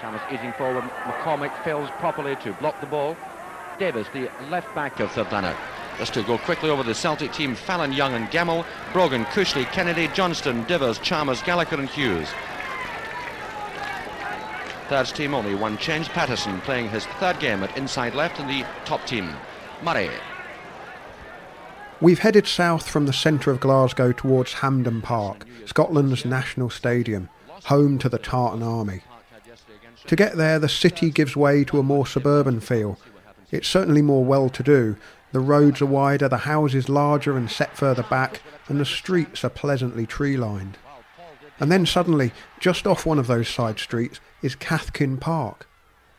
Chalmers easing forward. McCormick fails properly to block the ball. Davis, the left back of Third Lanark. Just to go quickly over the Celtic team, Fallon, Young and Gemmell, Brogan, Cushley, Kennedy, Johnston, Divers, Chalmers, Gallagher and Hughes. Third's team only one change. Patterson playing his third game at inside left in the top team. Murray. We've headed south from the centre of Glasgow towards Hampden Park, Scotland's national stadium, home to the Tartan Army. To get there, the city gives way to a more suburban feel. It's certainly more well to do. The roads are wider, the houses larger and set further back, and the streets are pleasantly tree lined. And then suddenly, just off one of those side streets, is Cathkin Park.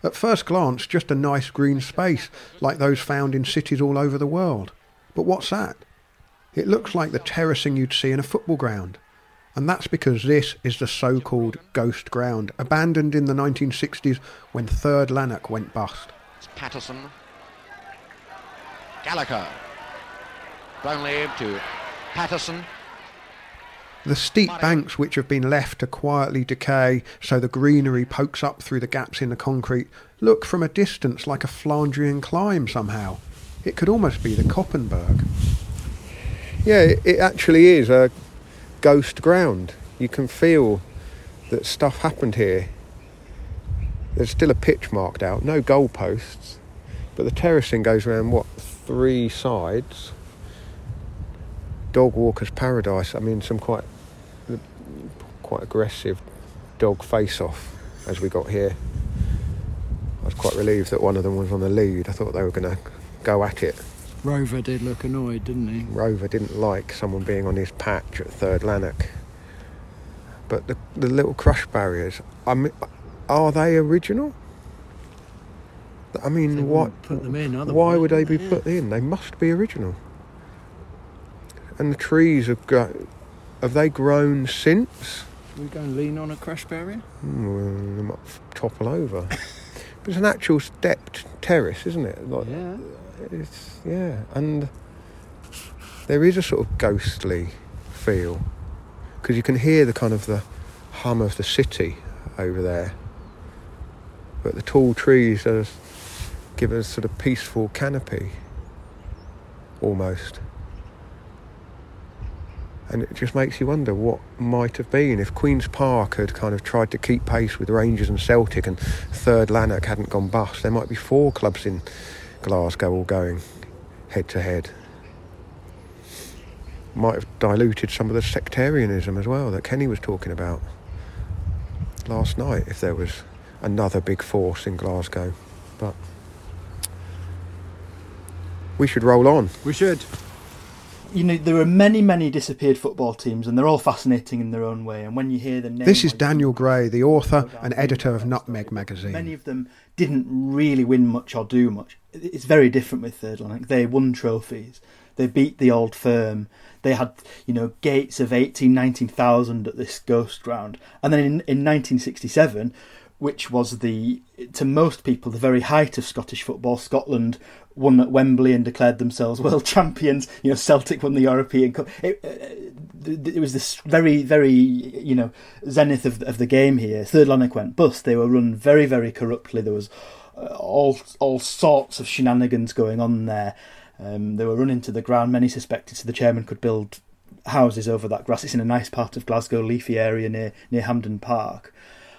At first glance, just a nice green space, like those found in cities all over the world. But what's that? It looks like the terracing you'd see in a football ground. And that's because this is the so called ghost ground, abandoned in the 1960s when Third Lanark went bust. It's Patterson. Gallagher. Brownlee to Patterson. The steep banks which have been left to quietly decay so the greenery pokes up through the gaps in the concrete look from a distance like a Flandrian climb somehow. It could almost be the Koppenberg. Yeah, it actually is a ghost ground. You can feel that stuff happened here. There's still a pitch marked out, no goalposts, but the terracing goes around what three sides. Dog walker's paradise. I mean, some quite quite aggressive dog face-off as we got here. I was quite relieved that one of them was on the lead. I thought they were going to go at it. Rover did look annoyed, didn't he? Rover didn't like someone being on his patch at Third Lanark. But the, the little crush barriers, I mean, are they original? I mean, what? Put them in. Why would they be yeah. put in? They must be original. And the trees have got. Have they grown since? Are we going to lean on a crush barrier? Mm, they might topple over. but it's an actual stepped terrace, isn't it? Like, yeah. It's yeah, and there is a sort of ghostly feel because you can hear the kind of the hum of the city over there, but the tall trees are, give us sort of peaceful canopy almost. And it just makes you wonder what might have been if Queen's Park had kind of tried to keep pace with Rangers and Celtic and Third Lanark hadn't gone bust. There might be four clubs in Glasgow all going head to head. Might have diluted some of the sectarianism as well that Kenny was talking about last night if there was another big force in Glasgow. But we should roll on. We should. You know, there are many, many disappeared football teams, and they're all fascinating in their own way. And when you hear the name, this is Daniel Gray, the author and editor of Nutmeg magazine. Many of them didn't really win much or do much. It's very different with Third Lanark. They won trophies. They beat the old firm. They had, you know, gates of 18, 19,000 at this ghost ground. And then in, in 1967, which was the, to most people, the very height of Scottish football, Scotland won at Wembley and declared themselves world champions. You know, Celtic won the European Cup. It, uh, it was this very, very, you know, zenith of, of the game here. Third Lanark went bust. They were run very, very corruptly. There was uh, all all sorts of shenanigans going on there. Um, they were running to the ground. Many suspected so the chairman could build houses over that grass. It's in a nice part of Glasgow, leafy area near near Hampden Park.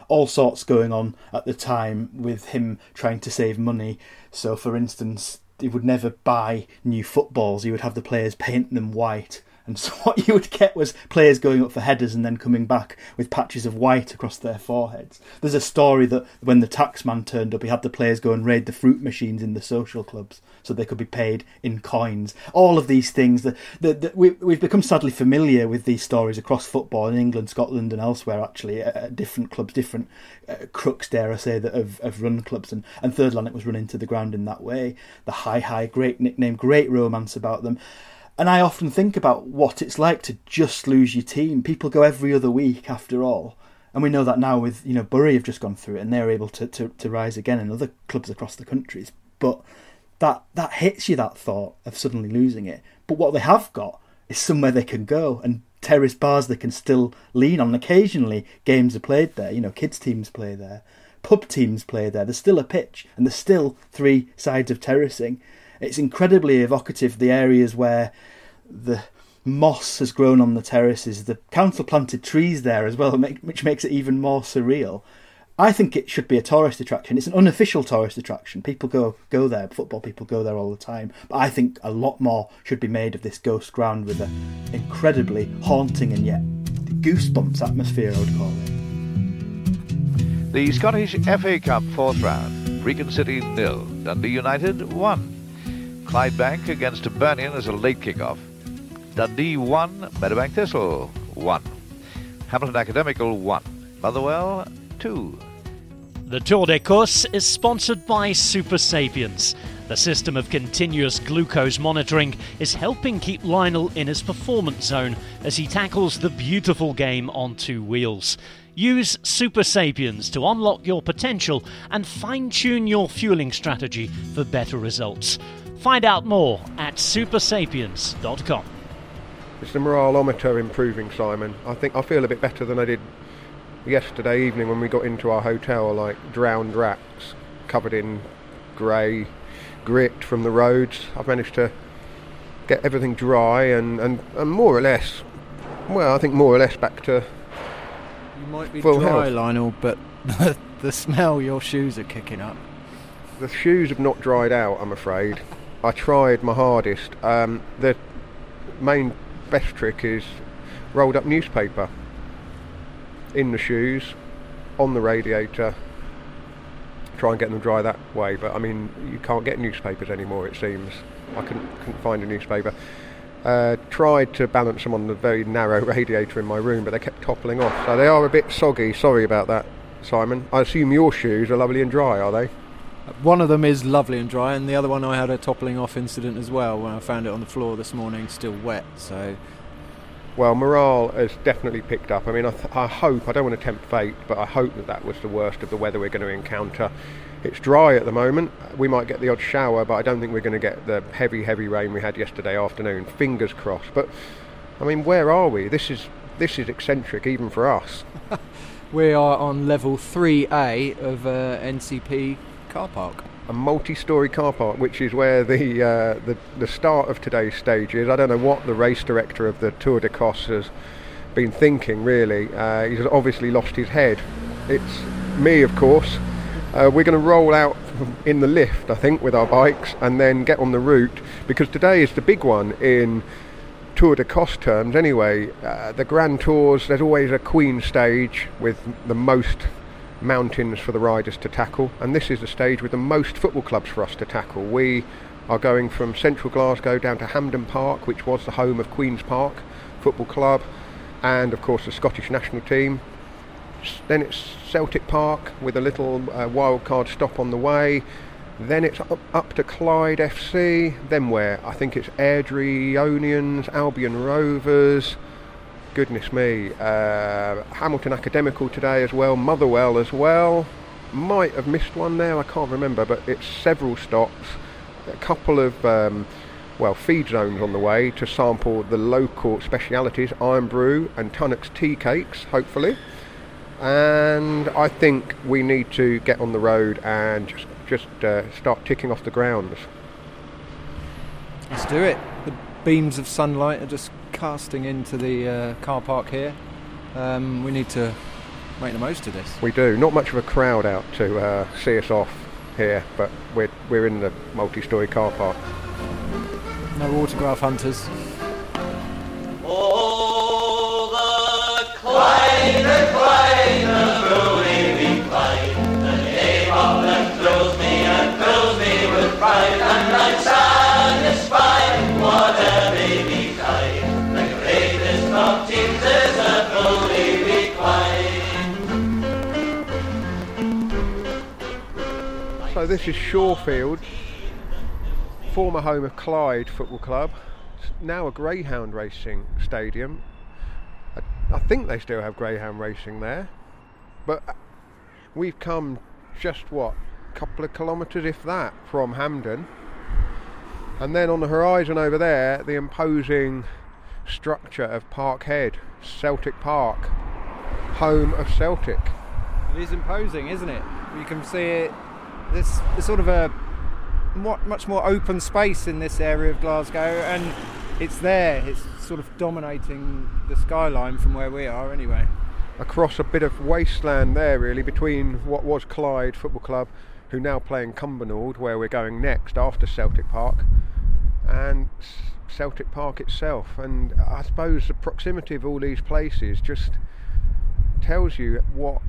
All sorts going on at the time with him trying to save money. So, for instance, he would never buy new footballs. He would have the players paint them white. And so what you would get was players going up for headers and then coming back with patches of white across their foreheads. There's a story that when the taxman turned up, he had the players go and raid the fruit machines in the social clubs so they could be paid in coins. All of these things that, that, that we, we've become sadly familiar with these stories across football in England, Scotland, and elsewhere. Actually, at different clubs, different uh, crooks, dare I say, that have, have run clubs, and and Third Lanark was run into the ground in that way. The high, high, great nickname, great romance about them. And I often think about what it's like to just lose your team. People go every other week after all. And we know that now with, you know, Bury have just gone through it and they're able to, to, to rise again and other clubs across the countries. But that that hits you that thought of suddenly losing it. But what they have got is somewhere they can go and terrace bars they can still lean on. Occasionally games are played there, you know, kids teams play there. pub teams play there. There's still a pitch, and there's still three sides of terracing. It's incredibly evocative. The areas where the moss has grown on the terraces, the council planted trees there as well, which makes it even more surreal. I think it should be a tourist attraction. It's an unofficial tourist attraction. People go go there. Football people go there all the time. But I think a lot more should be made of this ghost ground with an incredibly haunting and yet goosebumps atmosphere. I would call it. The Scottish FA Cup fourth round. Brechin City nil. Dundee United one. Clydebank against Hibernian as a late kick-off. Dundee one. Meadowbank Thistle one. Hamilton Academical one. Motherwell two. The Tour d'Écosse is sponsored by Supersapiens. The system of continuous glucose monitoring is helping keep Lionel in his performance zone as he tackles the beautiful game on two wheels. Use Supersapiens to unlock your potential and fine tune your fueling strategy for better results. Find out more at supersapiens.com. Is the moraleometer improving, Simon? I think I feel a bit better than I did yesterday evening when we got into our hotel, like drowned rats covered in grey grit from the roads. I've managed to get everything dry and, and, and more or less, well, I think more or less back to. You might be full dry, health. Lionel, but the, the smell your shoes are kicking up. The shoes have not dried out, I'm afraid. I tried my hardest. Um, the main best trick is rolled up newspaper in the shoes, on the radiator. Try and get them dry that way, but I mean, you can't get newspapers anymore. It seems I couldn't, couldn't find a newspaper. Uh, tried to balance them on the very narrow radiator in my room, but they kept toppling off. So they are a bit soggy. Sorry about that, Simon. I assume your shoes are lovely and dry, are they? One of them is lovely and dry, and the other one I had a toppling off incident as well when I found it on the floor this morning, still wet. So well, morale has definitely picked up. I mean, I, th- I, hope, I don't want to tempt fate, but I hope that that was the worst of the weather we're going to encounter. It's dry at the moment. We might get the odd shower, but I don't think we're going to get the heavy, heavy rain we had yesterday afternoon. Fingers crossed. But, I mean, where are we? This is, this is eccentric even for us. we are on level 3A of uh, NCP car park a multi-storey car park, which is where the, uh, the the start of today's stage is. I don't know what the race director of the Tour d'Écosse has been thinking. Really, uh, he's obviously lost his head. It's me, of course. Uh, we're going to roll out in the lift, I think, with our bikes, and then get on the route because today is the big one in Tour d'Écosse terms. Anyway, uh, the Grand Tours. There's always a Queen stage with the most mountains for the riders to tackle, and this is the stage with the most football clubs for us to tackle. We are going from central Glasgow down to Hampden Park, which was the home of Queen's Park Football Club, and of course the Scottish national team. Then it's Celtic Park with a little uh, wildcard stop on the way. Then it's up, up to Clyde FC. Then where? I think it's Airdrie Onions, Albion Rovers goodness me. Uh, Hamilton Academical today as well, Motherwell as well. Might have missed one there, I can't remember, but it's several stops. A couple of, um, well, feed zones on the way to sample the local specialities, Irn-Bru and Tunnock's tea cakes, hopefully. And I think we need to get on the road and just, just uh, start ticking off the grounds. Let's do it. The beams of sunlight are just casting into the uh, car park here. Um, we need to make the most of this. We do. Not much of a crowd out to uh, see us off here, but we're we're in the multi-story car park. No autograph hunters. Oh, the Clyde, the Clyde, the Brewing Clyde, the name of them thrills me and fills me with pride, and I'm satisfied, whatever So this is Shawfield, former home of Clyde Football Club, now a greyhound racing stadium. I, I think they still have greyhound racing there, but we've come just what a couple of kilometres, if that, from Hampden. And then on the horizon over there, the imposing structure of Parkhead, Celtic Park, home of Celtic. It is imposing, isn't it? You can see it. There's, sort of a much more open space in this area of Glasgow, and it's there. It's sort of dominating the skyline from where we are, anyway. across a bit of wasteland there, really, between what was Clyde Football Club, who now play in Cumbernauld, where we're going next after Celtic Park, and Celtic Park itself. And I suppose the proximity of all these places just tells you what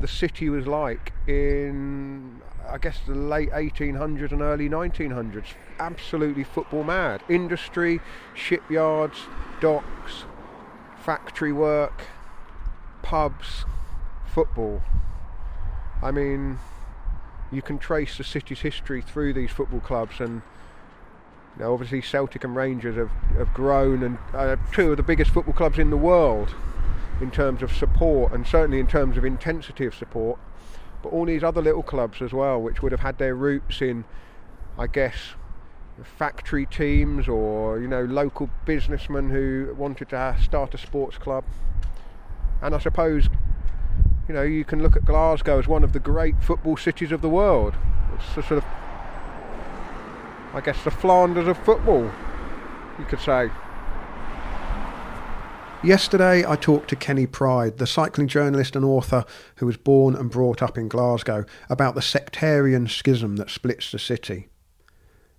the city was like in, I guess, the late 1800s and early 1900s. Absolutely football mad. Industry, shipyards, docks, factory work pubs, football. I mean, you can trace the city's history through these football clubs, and you know, obviously Celtic and Rangers have, have grown and are two of the biggest football clubs in the world in terms of support and certainly in terms of intensity of support. But all these other little clubs as well, which would have had their roots in, I guess, factory teams or you know local businessmen who wanted to start a sports club. And I suppose, you know, you can look at Glasgow as one of the great football cities of the world. It's the sort of, I guess, the Flanders of football, you could say. Yesterday, I talked to Kenny Pryde, the cycling journalist and author who was born and brought up in Glasgow, about the sectarian schism that splits the city.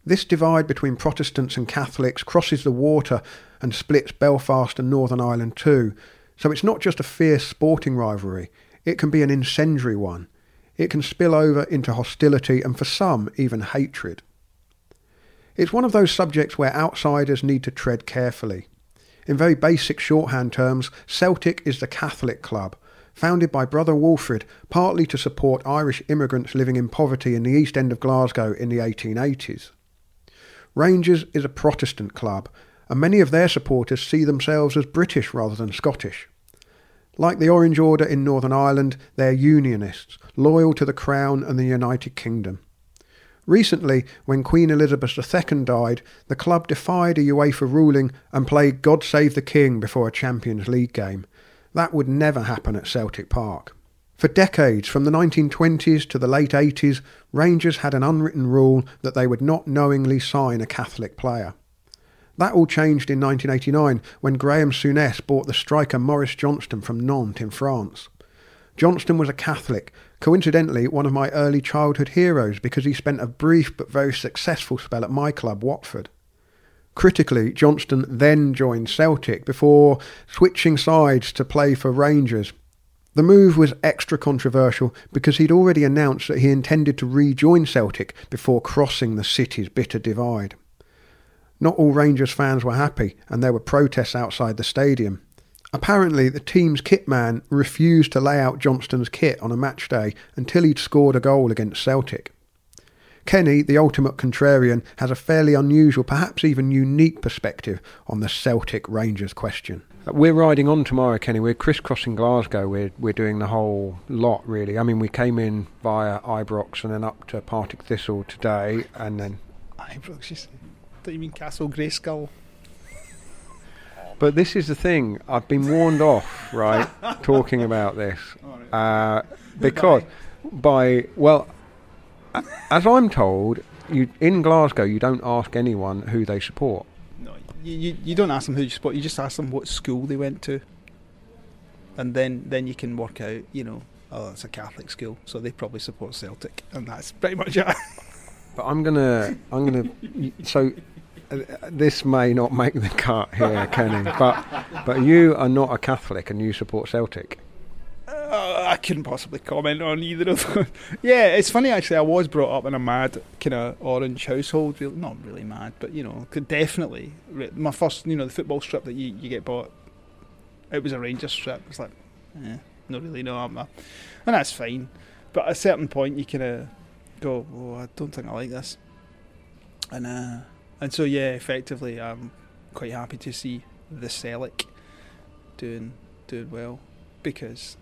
This divide between Protestants and Catholics crosses the water and splits Belfast and Northern Ireland too, so it's not just a fierce sporting rivalry, it can be an incendiary one. It can spill over into hostility and for some, even hatred. It's one of those subjects where outsiders need to tread carefully. In very basic shorthand terms, Celtic is the Catholic club, founded by Brother Walfrid partly to support Irish immigrants living in poverty in the East End of Glasgow in the 1880s. Rangers is a Protestant club, and many of their supporters see themselves as British rather than Scottish. Like the Orange Order in Northern Ireland, they're Unionists, loyal to the Crown and the United Kingdom. Recently, when Queen Elizabeth II died, the club defied a UEFA ruling and played God Save the King before a Champions League game. That would never happen at Celtic Park. For decades, from the 1920s to the late 80s, Rangers had an unwritten rule that they would not knowingly sign a Catholic player. That all changed in 1989 when Graeme Souness bought the striker Maurice Johnston from Nantes in France. Johnston was a Catholic, coincidentally one of my early childhood heroes because he spent a brief but very successful spell at my club, Watford. Critically, Johnston then joined Celtic before switching sides to play for Rangers. The move was extra controversial because he'd already announced that he intended to rejoin Celtic before crossing the city's bitter divide. Not all Rangers fans were happy, and there were protests outside the stadium. Apparently, the team's kit man refused to lay out Johnston's kit on a match day until he'd scored a goal against Celtic. Kenny, the ultimate contrarian, has a fairly unusual, perhaps even unique perspective on the Celtic Rangers question. We're riding on tomorrow, Kenny. We're crisscrossing Glasgow. We're we're doing the whole lot, really. I mean, we came in via Ibrox and then up to Partick Thistle today, and then. Ibrox, you say? Don't you mean Castle Grayskull? But this is the thing. I've been warned off, right, talking about this, uh, because by well, a- as I'm told, you in Glasgow you don't ask anyone who they support. No, you, you, you don't ask them who you support. You just ask them what school they went to, and then then you can work out. You know, oh, it's a Catholic school, so they probably support Celtic, and that's pretty much it. But I'm gonna, I'm gonna. So this may not make the cut here, Kenny, but but you are not a Catholic and you support Celtic. Uh, I couldn't possibly comment on either of them. yeah, it's funny actually. I was brought up in a mad kind of orange household. Real- Not really mad, but you know, could definitely. My first, you know, the football strip that you, you get bought, it was a Rangers strip. It's like, eh, not really. No, I'm a, and that's fine. But at a certain point, you kind of go, oh, I don't think I like this, and uh, and so yeah, effectively, I'm quite happy to see the Celic doing doing well because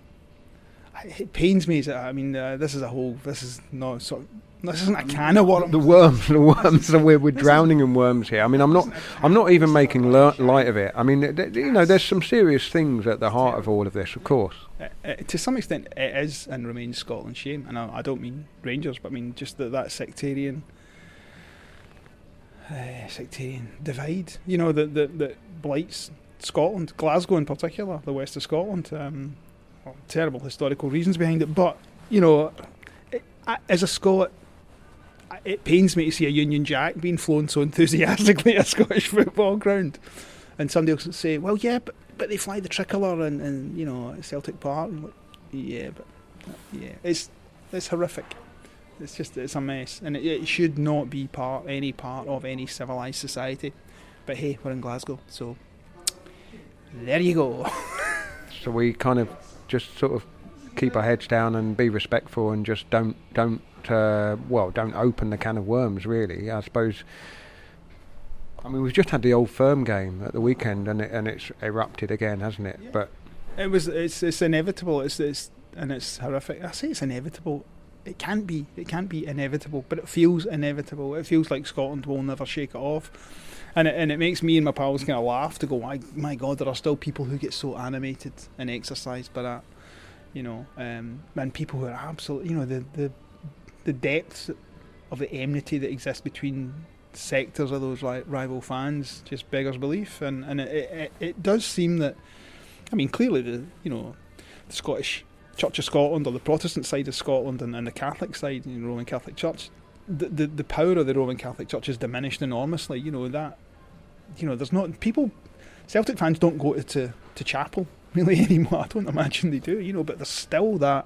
it pains me. That, I mean, uh, this is a whole. This is not sort of This isn't a can of worms. The worms, the worms, we're, we're drowning in worms here. I mean, I'm not, I'm not even making li- light of it. I mean, th- you know, there's some serious things at the heart of all of this, of course. Uh, uh, to some extent, it is and remains Scotland's shame, and I, I don't mean Rangers, but I mean just that that sectarian, uh, sectarian divide. You know that that that blights Scotland, Glasgow in particular, the west of Scotland. Um, well, terrible historical reasons behind it, but you know, it, I, as a Scot. It pains me to see a Union Jack being flown so enthusiastically at a Scottish football ground, and somebody will say, "Well, yeah, but but they fly the tricolour and, and you know Celtic Park. Yeah, but yeah, it's it's horrific. It's just it's a mess, and it, it should not be part any part of any civilized society. But hey, we're in Glasgow, so there you go. So we kind of just sort of keep our heads down and be respectful and just don't don't uh, well don't open the can of worms. Really, I suppose. I mean, we've just had the old firm game at the weekend, and it, and it's erupted again, hasn't it? But It was it's it's inevitable. It's it's and it's horrific. I say it's inevitable. It can't be. It can't be inevitable, but it feels inevitable. It feels like Scotland will never shake it off, and it, and it makes me and my pals kind of laugh to go, my, my God, there are still people who get so animated and exercised by that, you know, um, and people who are absolutely, you know, the the the depths of the enmity that exists between sectors of those ri- rival fans just beggars belief, and and it, it it does seem that. I mean, clearly the you know the Scottish Church of Scotland or the Protestant side of Scotland and, and the Catholic side, you know, Roman Catholic Church, the, the the power of the Roman Catholic Church is diminished enormously. You know that, you know, there's not people. Celtic fans don't go to, to to chapel really anymore. I don't imagine they do. You know, but there's still that.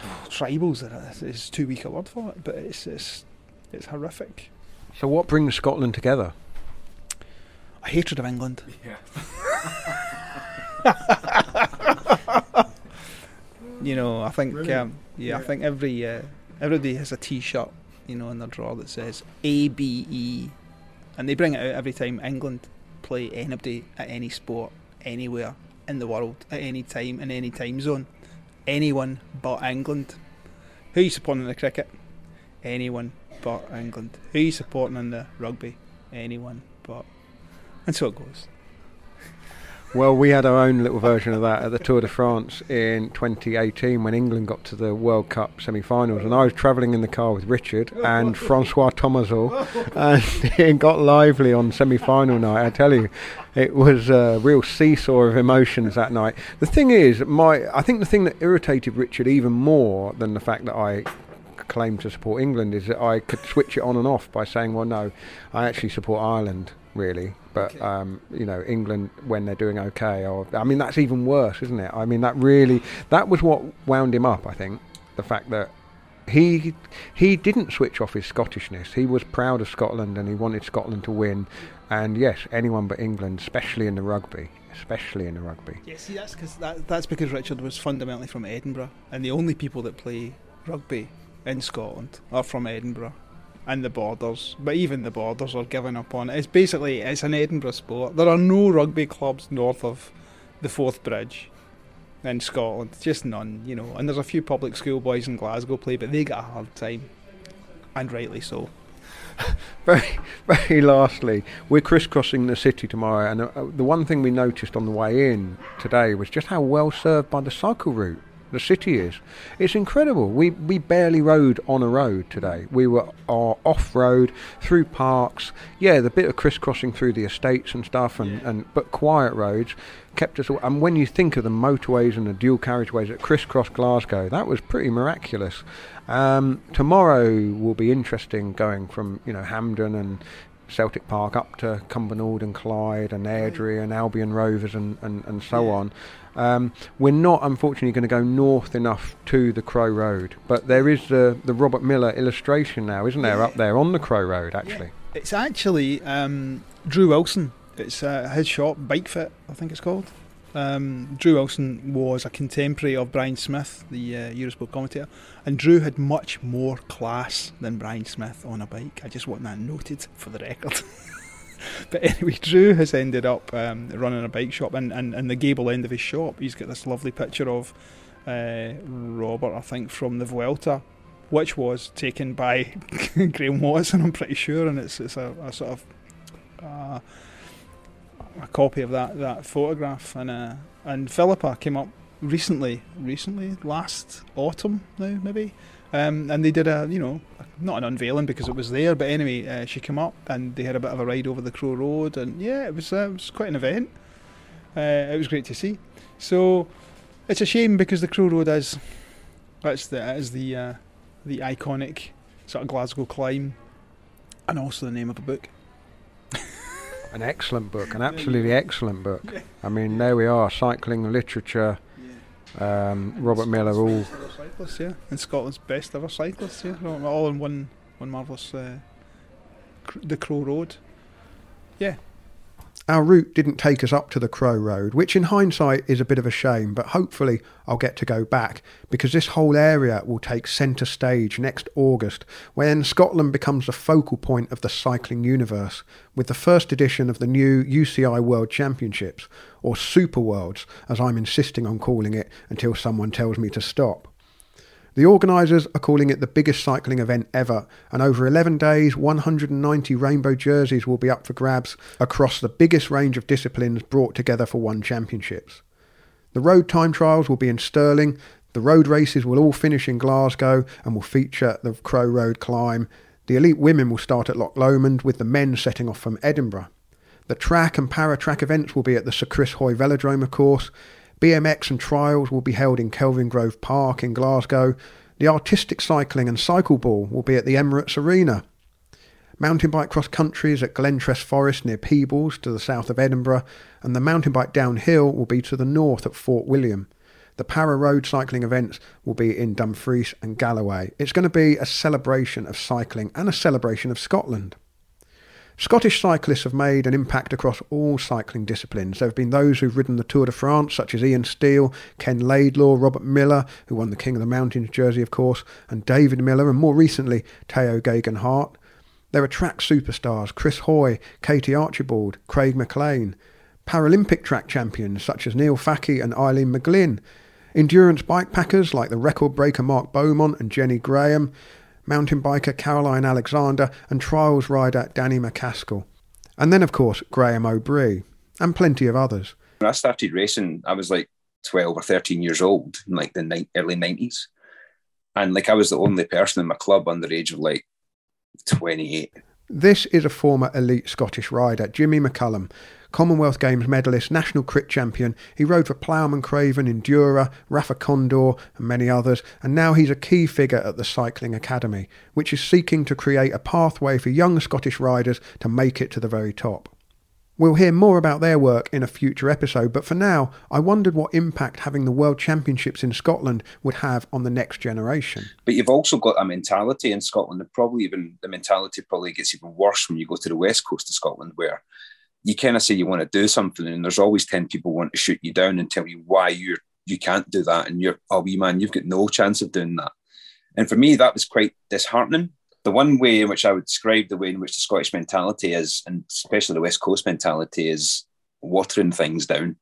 Tribals are- is too weak a word for it, but it's it's it's horrific. so what brings Scotland together? A hatred of England. you know, I think um, yeah, I think every uh, everybody has a T-shirt, you know, in their drawer that says A B E, and they bring it out every time England play anybody at any sport anywhere in the world at any time in any time zone. Anyone but England. Who are you supporting in the cricket? Anyone but England. Who are you supporting in the rugby? Anyone but. And so it goes. Well, we had our own little version of that at the Tour de France in 2018 when England got to the World Cup semi-finals, and I was travelling in the car with Richard and Francois Thomazeau, oh. and it got lively on semi-final night. I tell you, it was a real seesaw of emotions that night. The thing is, my I think the thing that irritated Richard even more than the fact that I claim to support England is that I could switch it on and off by saying, well, no, I actually support Ireland, really. But, um, you know, England when they're doing okay. Or I mean, that's even worse, isn't it? I mean, that really, that was what wound him up, I think. The fact that he he didn't switch off his Scottishness. He was proud of Scotland and he wanted Scotland to win. And yes, anyone but England, especially in the rugby, especially in the rugby. Yeah, see, that's because that, that's because Richard was fundamentally from Edinburgh, and the only people that play rugby in Scotland are from Edinburgh and the borders. But even the borders are giving up on it. It's basically it's an Edinburgh sport. There are no rugby clubs north of the Forth Bridge in Scotland, just none, you know. And there's a few public school boys in Glasgow play, but they get a hard time, and rightly so. Very, very lastly, we're crisscrossing the city tomorrow, and uh, the one thing we noticed on the way in today was just how well served by the cycle route the city is. It's incredible. We we barely rode on a road today. We were uh, off road through parks. Yeah, the bit of crisscrossing through the estates and stuff, and, and but quiet roads kept us. And when you think of the motorways and the dual carriageways that crisscross Glasgow, that was pretty miraculous. Um, tomorrow will be interesting, going from you know Hampden and Celtic Park up to Cumbernauld and Clyde and Airdrie and Albion Rovers and, and, and so on. Um, we're not unfortunately going to go north enough to the Crow Road, but there is the the Robert Millar illustration now, isn't there, up there on the Crow Road actually? It's actually um, Drew Wilson. It's uh, his shop, Bike Fit, I think it's called. Um, Drew Wilson was a contemporary of Brian Smith, the uh, Eurosport commentator, and Drew had much more class than Brian Smith on a bike. I just want that noted for the record. but anyway, Drew has ended up um, running a bike shop, and, and, and the gable end of his shop, he's got this lovely picture of uh, Robert, I think, from the Vuelta which was taken by Graham Watson, I'm pretty sure, and it's it's a, a sort of uh, a copy of that that photograph, and uh, and Philippa came up recently, recently last autumn now maybe, um, and they did a you know not an unveiling because it was there, but anyway, uh, she came up and they had a bit of a ride over the Crow Road, and yeah, it was uh, it was quite an event. Uh, it was great to see. So it's a shame because the Crow Road is that's the is the uh, the iconic sort of Glasgow climb, and also the name of a book. An excellent book, an absolutely excellent book. I mean, there we are, cycling literature. Um, Robert Millar, all cyclists, yeah, and Scotland's best ever cyclists, yeah, all in one one marvelous uh, the Crow Road. Yeah, our route didn't take us up to the Crow Road, which in hindsight is a bit of a shame, but hopefully I'll get to go back because this whole area will take centre stage next August when Scotland becomes the focal point of the cycling universe with the first edition of the new UCI World Championships, or Super Worlds as I'm insisting on calling it until someone tells me to stop. The organisers are calling it the biggest cycling event ever, and over 11 days, 190 rainbow jerseys will be up for grabs across the biggest range of disciplines brought together for one championships. The road time trials will be in Stirling, the road races will all finish in Glasgow and will feature the Crow Road climb. The elite women will start at Loch Lomond, with the men setting off from Edinburgh. The track and para track events will be at the Sir Chris Hoy Velodrome, of course, BMX and trials will be held in Kelvingrove Park in Glasgow. The artistic cycling and cycle ball will be at the Emirates Arena. Mountain bike cross country is at Glentress Forest near Peebles to the south of Edinburgh, and the mountain bike downhill will be to the north at Fort William. The para road cycling events will be in Dumfries and Galloway. It's going to be a celebration of cycling and a celebration of Scotland. Scottish cyclists have made an impact across all cycling disciplines. There have been those who've ridden the Tour de France, such as Ian Steel, Ken Laidlaw, Robert Millar, who won the King of the Mountains jersey, of course, and David Millar, and more recently, Tao Geoghegan Hart. There are track superstars Chris Hoy, Katie Archibald, Craig MacLean, Paralympic track champions such as Neil Fachie and Aileen McGlynn, endurance bike packers like the record breaker Mark Beaumont and Jenny Graham, mountain biker Caroline Alexander, and trials rider Danny MacAskill. And then, of course, Graeme Obree, and plenty of others. When I started racing, I was like 12 or 13 years old in like the ni- early 90s. And like I was the only person in my club under the age of like 28. This is a former elite Scottish rider, Jimmy McCallum, Commonwealth Games medalist, national crit champion. He rode for Plowman Craven, Endura, Rapha Condor, and many others, and now he's a key figure at the Cycling Academy, which is seeking to create a pathway for young Scottish riders to make it to the very top. We'll hear more about their work in a future episode, but for now, I wondered what impact having the World Championships in Scotland would have on the next generation. But you've also got a mentality in Scotland, and probably even the mentality probably gets even worse when you go to the west coast of Scotland, where you kind of say you want to do something, and there's always 10 people want to shoot you down and tell you why you're you can't do that, and you're oh wee man, you've got no chance of doing that. And for me, that was quite disheartening. The one way in which I would describe the way in which the Scottish mentality is, and especially the West Coast mentality, is watering things down.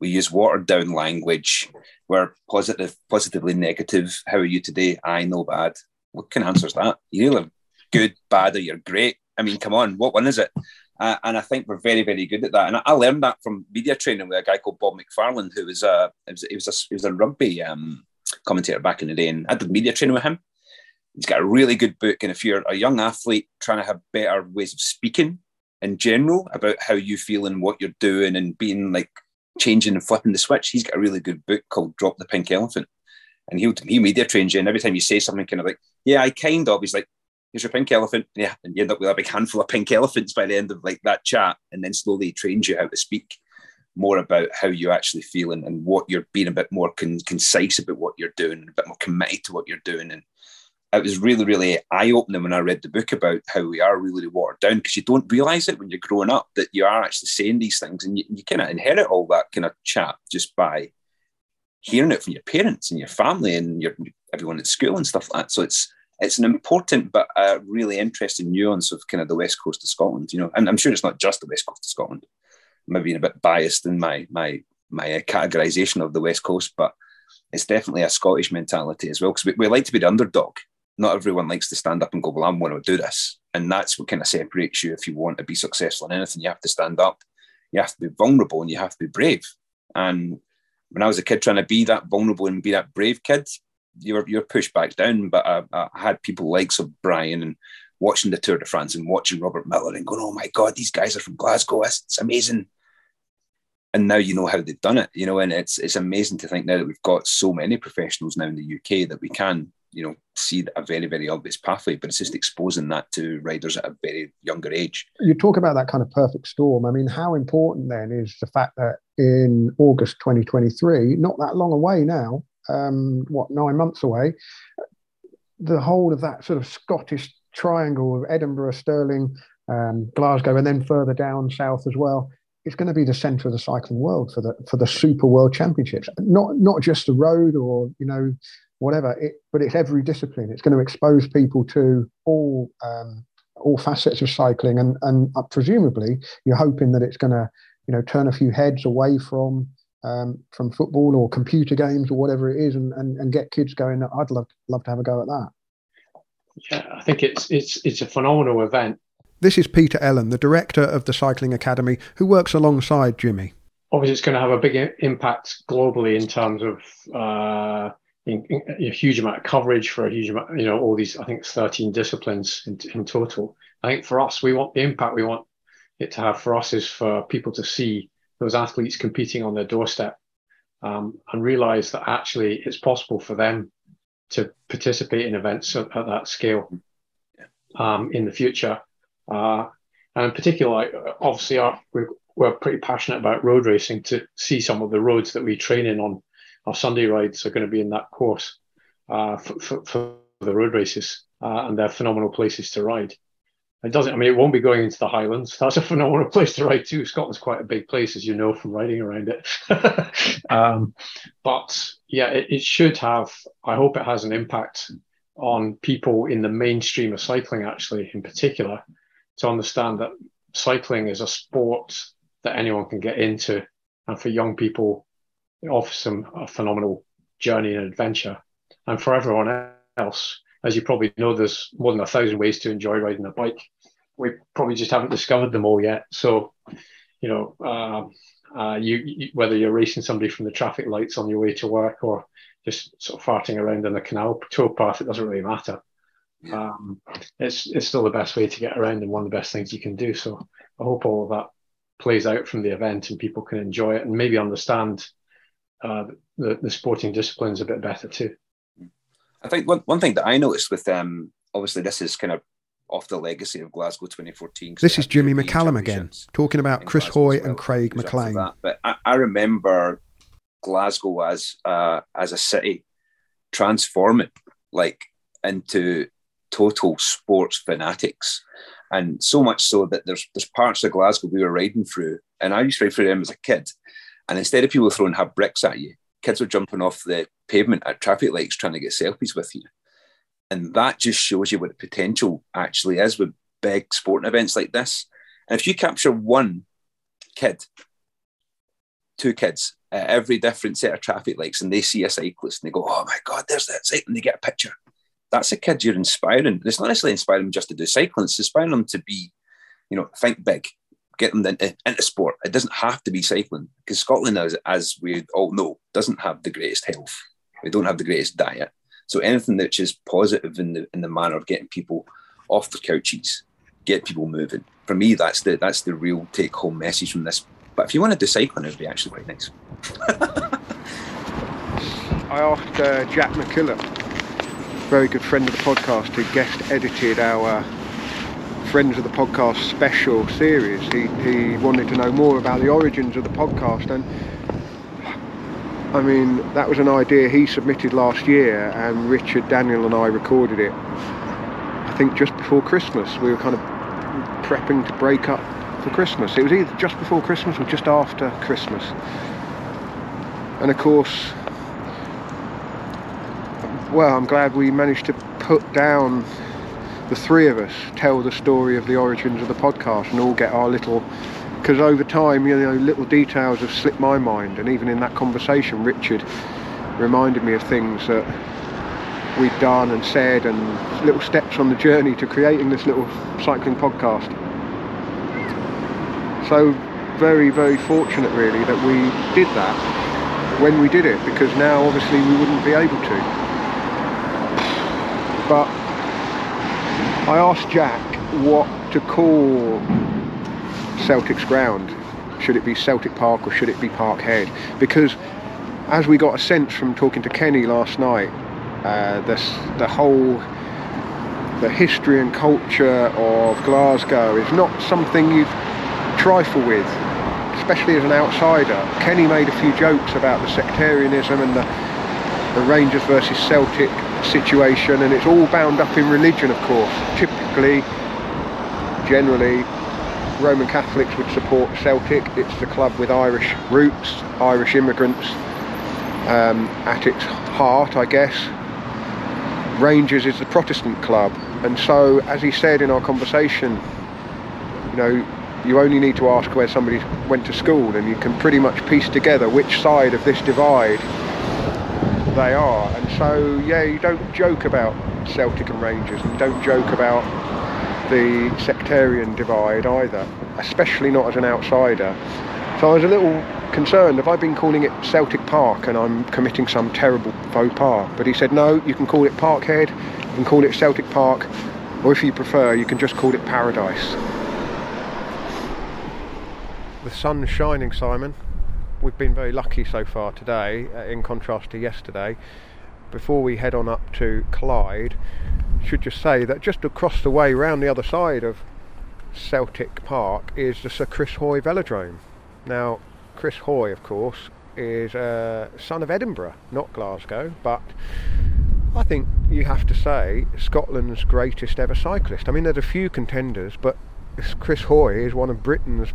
We use watered down language. We're positive, positively negative. How are you today? I know bad. What kind of answer is that? You either good, bad, or you're great. I mean, come on, what one is it? Uh, and I think we're very, very good at that. And I learned that from media training with a guy called Bob McFarland, who was a he was a, he was a rugby um, commentator back in the day, and I did media training with him. He's got a really good book, and if you're a young athlete trying to have better ways of speaking in general about how you feel and what you're doing and being like changing and flipping the switch, he's got a really good book called Drop the Pink Elephant. And he'll he media trains you, and every time you say something, kind of like, yeah, I kind of, he's like, here's your pink elephant. Yeah. And you end up with a big handful of pink elephants by the end of like that chat. And then slowly trains you how to speak more about how you actually feel and, and what you're being a bit more con- concise about what you're doing, and a bit more committed to what you're doing. And it was really, really eye opening when I read the book about how we are really watered down because you don't realize it when you're growing up that you are actually saying these things and you, you kind of inherit all that kind of chat just by hearing it from your parents and your family and your everyone at school and stuff like that. So it's it's an important but a really interesting nuance of kind of the west coast of Scotland, you know. And I'm sure it's not just the west coast of Scotland. I'm being a bit biased in my my my categorization of the west coast, but it's definitely a Scottish mentality as well because we, we like to be the underdog. Not everyone likes to stand up and go, "Well, I'm going to do this," and that's what kind of separates you. If you want to be successful in anything, you have to stand up, you have to be vulnerable, and you have to be brave. And when I was a kid trying to be that vulnerable and be that brave kid, you're you're pushed back down. But I, I had people like so Brian and watching the Tour de France and watching Robert Millar and going, "Oh my God, these guys are from Glasgow! It's, it's amazing." And now you know how they've done it, you know, and it's it's amazing to think now that we've got so many professionals now in the UK that we can, you know, see a very very obvious pathway. But it's just exposing that to riders at a very younger age. You talk about that kind of perfect storm. I mean, how important then is the fact that in August 2023, not that long away now, um, what nine months away, the whole of that sort of Scottish triangle of Edinburgh, Stirling, um, Glasgow, and then further down south as well. It's going to be the centre of the cycling world for the for the Super World Championships. Not not just the road or you know whatever, it, but it's every discipline. It's going to expose people to all um, all facets of cycling, and and uh, presumably you're hoping that it's going to you know turn a few heads away from um, from football or computer games or whatever it is, and, and, and get kids going. I'd love love to have a go at that. Yeah, I think it's it's it's a phenomenal event. This is Peter Ellen, the director of the Cycling Academy, who works alongside Jimmy. Obviously, it's going to have a big impact globally in terms of uh, in, in, a huge amount of coverage for a huge amount. You know, all these. I think it's 13 disciplines in, in total. I think for us, we want the impact we want it to have for us is for people to see those athletes competing on their doorstep um, and realize that actually it's possible for them to participate in events at, at that scale um, in the future. Uh, and in particular, obviously, our, we're, we're pretty passionate about road racing to see some of the roads that we train in on our Sunday rides are going to be in that course uh, for, for, for, the road races, uh, and they're phenomenal places to ride. It doesn't. I mean, it won't be going into the Highlands. That's a phenomenal place to ride too. Scotland's quite a big place, as you know from riding around it. um, but yeah, it, it, should have. I hope it has an impact on people in the mainstream of cycling, actually, in particular, to understand that cycling is a sport that anyone can get into, and for young people, it offers them a phenomenal journey and adventure. And for everyone else, as you probably know, there's more than a thousand ways to enjoy riding a bike. We probably just haven't discovered them all yet. So, you know, uh, uh, you, you, whether you're racing somebody from the traffic lights on your way to work or just sort of farting around in the canal towpath, it doesn't really matter. Um, it's it's still the best way to get around and one of the best things you can do. So I hope all of that plays out from the event and people can enjoy it and maybe understand uh, the, the sporting disciplines a bit better too. I think one, one thing that I noticed with um obviously this is kind of off the legacy of Glasgow 2014. This is Jimmy McCallum again, talking about Chris Hoy well, and Craig MacLean. But I, I, remember Glasgow as uh, as a city transforming like into total sports fanatics. And so much so that there's there's parts of Glasgow we were riding through, and I used to ride through them as a kid. And instead of people throwing hard bricks at you, kids were jumping off the pavement at traffic lights trying to get selfies with you. And that just shows you what the potential actually is with big sporting events like this. And if you capture one kid, two kids at every different set of traffic lights and they see a cyclist and they go, oh my God, there's that cyclist, and they get a picture. That's a kid you're inspiring. It's not necessarily inspiring them just to do cycling, it's inspiring them to be, you know, think big, get them into, into sport. It doesn't have to be cycling because Scotland, as, as we all know, doesn't have the greatest health. We don't have the greatest diet. So anything which is positive in the in the manner of getting people off their couches, get people moving. For me, that's the that's the real take home message from this. But if you want to do cycling, it would be actually quite nice. I asked uh, Jack McKillop, very good friend of the podcast, who guest edited our Friends of the Podcast special series. He, he wanted to know more about the origins of the podcast, and I mean, that was an idea he submitted last year, and Richard, Daniel, and I recorded it. I think just before Christmas. We were kind of prepping to break up for Christmas. It was either just before Christmas or just after Christmas. And of course, well, I'm glad we managed to put down the three of us tell the story of the origins of the podcast and all get our little because over time you know little details have slipped my mind and even in that conversation richard reminded me of things that we'd done and said and little steps on the journey to creating this little cycling podcast. So very, very fortunate really that we did that when we did it because now obviously we wouldn't be able to. But I asked Jack what to call Celtic's ground. Should it be Celtic Park or should it be Parkhead? Because as we got a sense from talking to Kenny last night, uh, the, the whole the history and culture of Glasgow is not something you trifle with, especially as an outsider. Kenny made a few jokes about the sectarianism and the, the Rangers versus Celtic situation, and it's all bound up in religion, of course. Typically, generally, Roman Catholics would support Celtic. It's the club with Irish roots, Irish immigrants um, at its heart, I guess. Rangers is the Protestant club, and so, as he said in our conversation, you know, you only need to ask where somebody went to school, and you can pretty much piece together which side of this divide they are. And so, yeah, you don't joke about Celtic and Rangers, and don't joke about the sectarian divide either, especially not as an outsider. So I was a little concerned, have I been calling it Celtic Park and I'm committing some terrible faux pas? But he said, no, you can call it Parkhead, you can call it Celtic Park, or if you prefer, you can just call it Paradise. The sun's shining, Simon. We've been very lucky so far today, uh, in contrast to yesterday. Before we head on up to Clyde, should just say that just across the way, round the other side of Celtic Park, is the Sir Chris Hoy Velodrome. Now, Chris Hoy, of course, is a son of Edinburgh, not Glasgow, but I think you have to say Scotland's greatest ever cyclist. I mean, there's a few contenders, but Chris Hoy is one of Britain's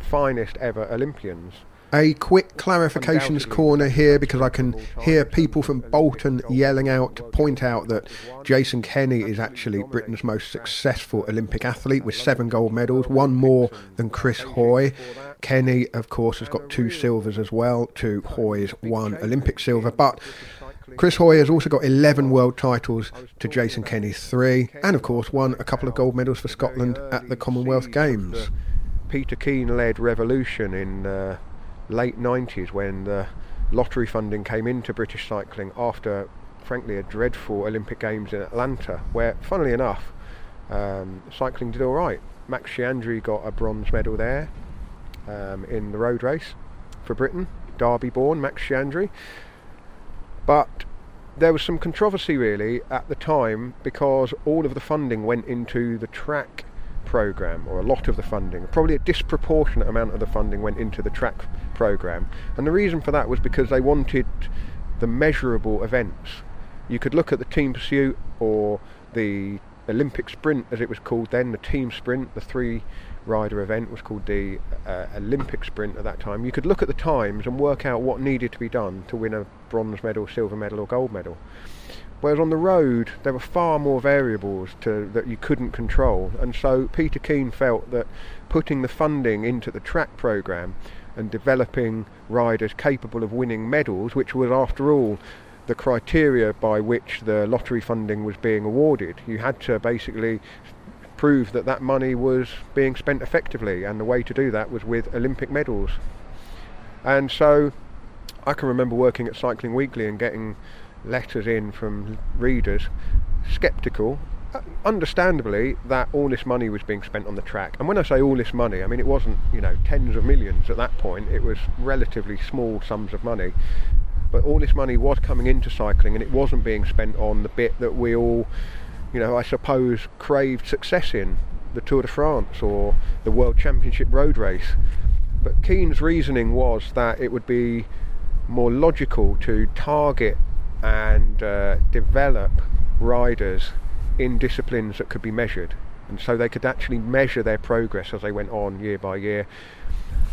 finest ever Olympians. A quick clarifications corner here because I can hear people from Bolton yelling out to point out that Jason Kenny is actually Britain's most successful Olympic athlete with seven gold medals, one more than Chris Hoy. Kenny, of course, has got two silvers as well. to Hoy's one Olympic silver, but Chris Hoy has also got 11 world titles to Jason Kenny's three, and of course won a couple of gold medals for Scotland at the Commonwealth Games. Peter Keen led revolution in uh, late 90s when the lottery funding came into British cycling after, frankly, a dreadful Olympic Games in Atlanta, where, funnily enough, um, cycling did all right. Max Sciandri got a bronze medal there um, in the road race for Britain, Derby born Max Sciandri. But there was some controversy really at the time because all of the funding went into the track program, or a lot of the funding, probably a disproportionate amount of the funding went into the track program. And the reason for that was because they wanted the measurable events. You could look at the team pursuit or the Olympic sprint, as it was called then, the team sprint, the three rider event was called the uh, Olympic sprint at that time. You could look at the times and work out what needed to be done to win a bronze medal, silver medal, or gold medal. Whereas on the road, there were far more variables to, that you couldn't control, and so Peter Keen felt that putting the funding into the track program and developing riders capable of winning medals, which was after all the criteria by which the lottery funding was being awarded. You had to basically prove that that money was being spent effectively, and the way to do that was with Olympic medals. And so I can remember working at Cycling Weekly and getting letters in from readers sceptical understandably that all this money was being spent on the track. And when i say all this money i mean it wasn't you know tens of millions at that point. It was relatively small sums of money. But all this money was coming into cycling and it wasn't being spent on the bit that we all you know i suppose craved success in the tour de france or the world championship road race. But Keen's reasoning was that it would be more logical to target and uh, develop riders in disciplines that could be measured. And so they could actually measure their progress as they went on year by year.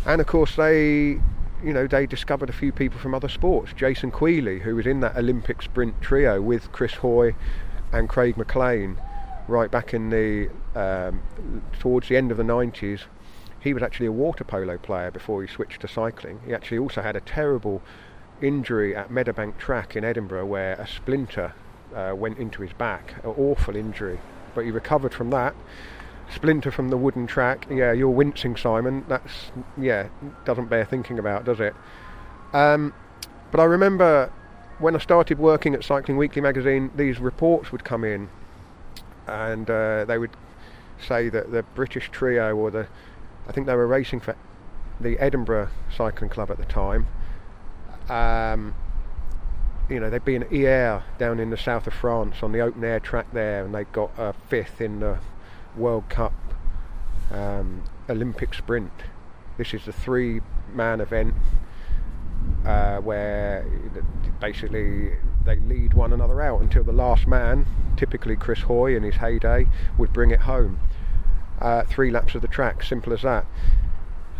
And of course, they, you know, they discovered a few people from other sports. Jason Queally, who was in that Olympic sprint trio with Chris Hoy and Craig MacLean, right back in the um, towards the end of the 90s. He was actually a water polo player before he switched to cycling. He actually also had a terrible injury at Meadowbank Track in Edinburgh where a splinter uh, went into his back, an awful injury, but he recovered from that. Splinter from the wooden track. Yeah, you're wincing, Simon. That's yeah, doesn't bear thinking about, does it? Um, but I remember when I started working at Cycling Weekly magazine, these reports would come in, and uh, they would say that the British trio or the, I think they were racing for the Edinburgh Cycling Club at the time. Um, you know, they'd been Hyères down in the south of France on the open air track there, and they got a fifth in the World Cup um, Olympic sprint. This is the three man event uh, where basically they lead one another out until the last man, typically Chris Hoy in his heyday, would bring it home. Uh, three laps of the track, simple as that.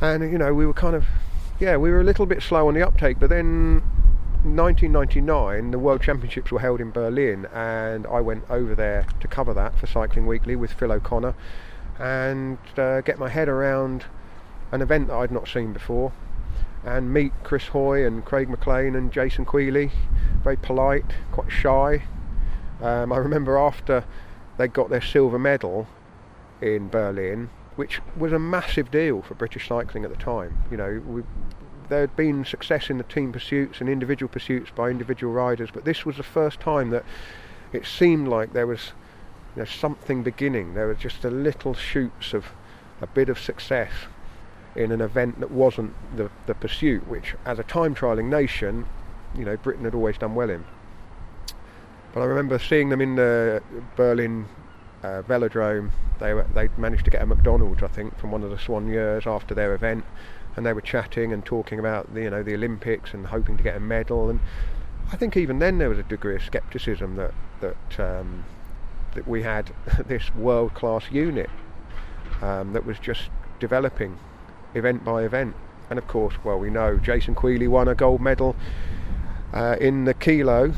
And you know, we were kind of, yeah, we were a little bit slow on the uptake, but then 1999, the World Championships were held in Berlin, and I went over there to cover that for Cycling Weekly with Phil O'Connor and uh, get my head around an event that I'd not seen before and meet Chris Hoy and Craig MacLean and Jason Queally. Very polite, quite shy. Um, I remember after they got their silver medal in Berlin, which was a massive deal for British cycling at the time. You know, we, there had been success in the team pursuits and individual pursuits by individual riders, but this was the first time that it seemed like there was you know, something beginning. There were just a little shoots of a bit of success in an event that wasn't the, the pursuit, which as a time trialing nation, you know, Britain had always done well in. But I remember seeing them in the Berlin uh, velodrome. They were, they managed to get a McDonald's, I think, from one of the soigneurs after their event, and they were chatting and talking about the, you know the Olympics and hoping to get a medal. And I think even then there was a degree of scepticism that that um, that we had this world class unit um, that was just developing event by event. And of course, well, we know Jason Queally won a gold medal uh, in the kilo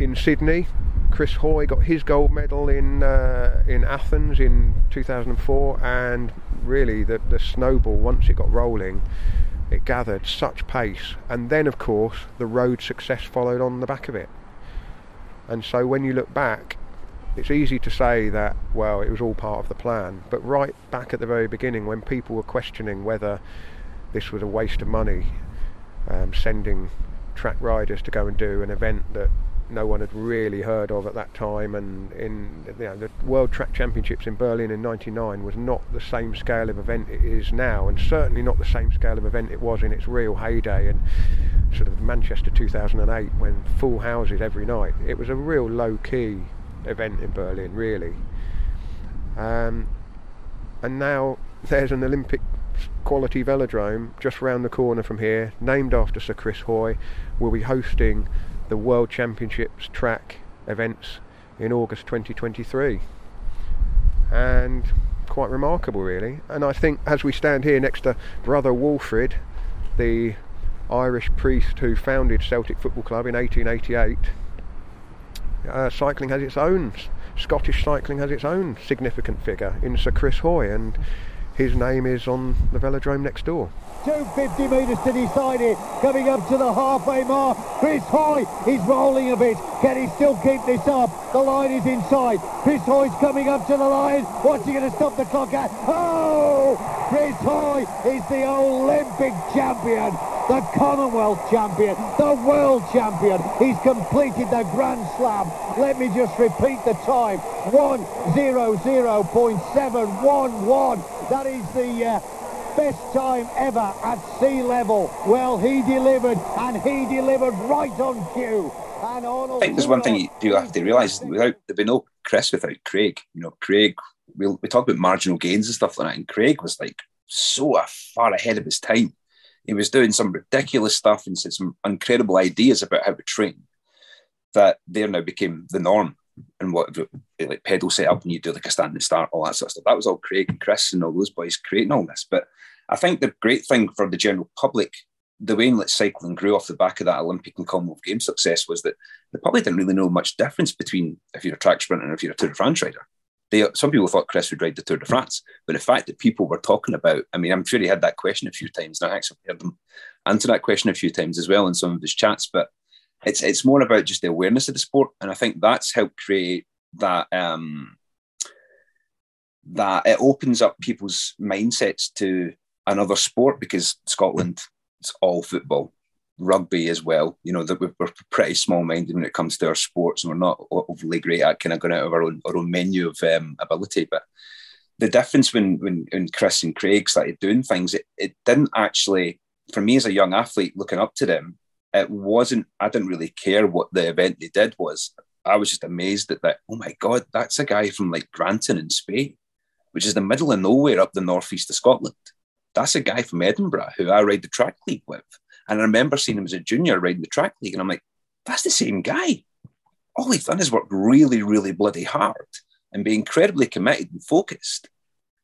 in Sydney. Chris Hoy got his gold medal in uh, in Athens in 2004, and really the the snowball once it got rolling, it gathered such pace, and then of course the road success followed on the back of it. And so when you look back, it's easy to say that well it was all part of the plan, but right back at the very beginning when people were questioning whether this was a waste of money, um, sending track riders to go and do an event that no one had really heard of at that time. And in you know, the World Track Championships in Berlin in 99 was not the same scale of event it is now and certainly not the same scale of event it was in its real heyday and sort of Manchester 2008 when full houses every night. It was a real low key event in Berlin really. Um, and now there's an Olympic quality velodrome just round the corner from here named after Sir Chris Hoy We'll be hosting the World Championships track events in August 2023. And quite remarkable, really. And I think as we stand here next to Brother Walfrid, the Irish priest who founded Celtic Football Club in 1888, uh, cycling has its own, Scottish cycling has its own significant figure in Sir Chris Hoy, and his name is on the velodrome next door. 250 metres to decide it. Coming up to the halfway mark. Chris Hoy is rolling a bit. Can he still keep this up? The line is inside. Chris Hoy's coming up to the line. What's he going to stop the clock at? Oh! Chris Hoy is the Olympic champion, the Commonwealth champion, the world champion. He's completed the Grand Slam. Let me just repeat the time. 100.711. That is the uh, best time ever at sea level. Well, he delivered, and he delivered right on cue. And I think there's one thing you have to realise: without there'd be no Chris without Craig. You know, Craig. We we talk about marginal gains and stuff like that, and Craig was like so far ahead of his time. He was doing some ridiculous stuff and said some incredible ideas about how to train that there now became the norm and what like pedal set up and you do like a standing start, all that sort of stuff. That was all Craig and Chris and all those boys creating all this. But I think the great thing for the general public, the way in which cycling grew off the back of that Olympic and Commonwealth Games success was that the public didn't really know much difference between if you're a track sprinter and if you're a Tour de France rider. They, some people thought Chris would ride the Tour de France, but the fact that people were talking about, I mean, I'm sure he had that question a few times, and I actually heard them answer that question a few times as well in some of his chats. But it's it's more about just the awareness of the sport, and I think that's helped create that um, that it opens up people's mindsets to another sport because Scotland it's all football, rugby as well. You know that we're, pretty small minded when it comes to our sports, and we're not overly great at kind of going out of our own our own menu of um, ability. But the difference when when when Chris and Craig started doing things, it, it didn't actually for me as a young athlete looking up to them. It wasn't. I didn't really care what the event they did was. I was just amazed at that. Oh my god, that's a guy from like Grantown-on-Spey, which is the middle of nowhere up the northeast of Scotland. That's a guy from Edinburgh who I ride the track league with. And I remember seeing him as a junior riding the track league, and I'm like, that's the same guy. All he's done is work really, really bloody hard and be incredibly committed and focused.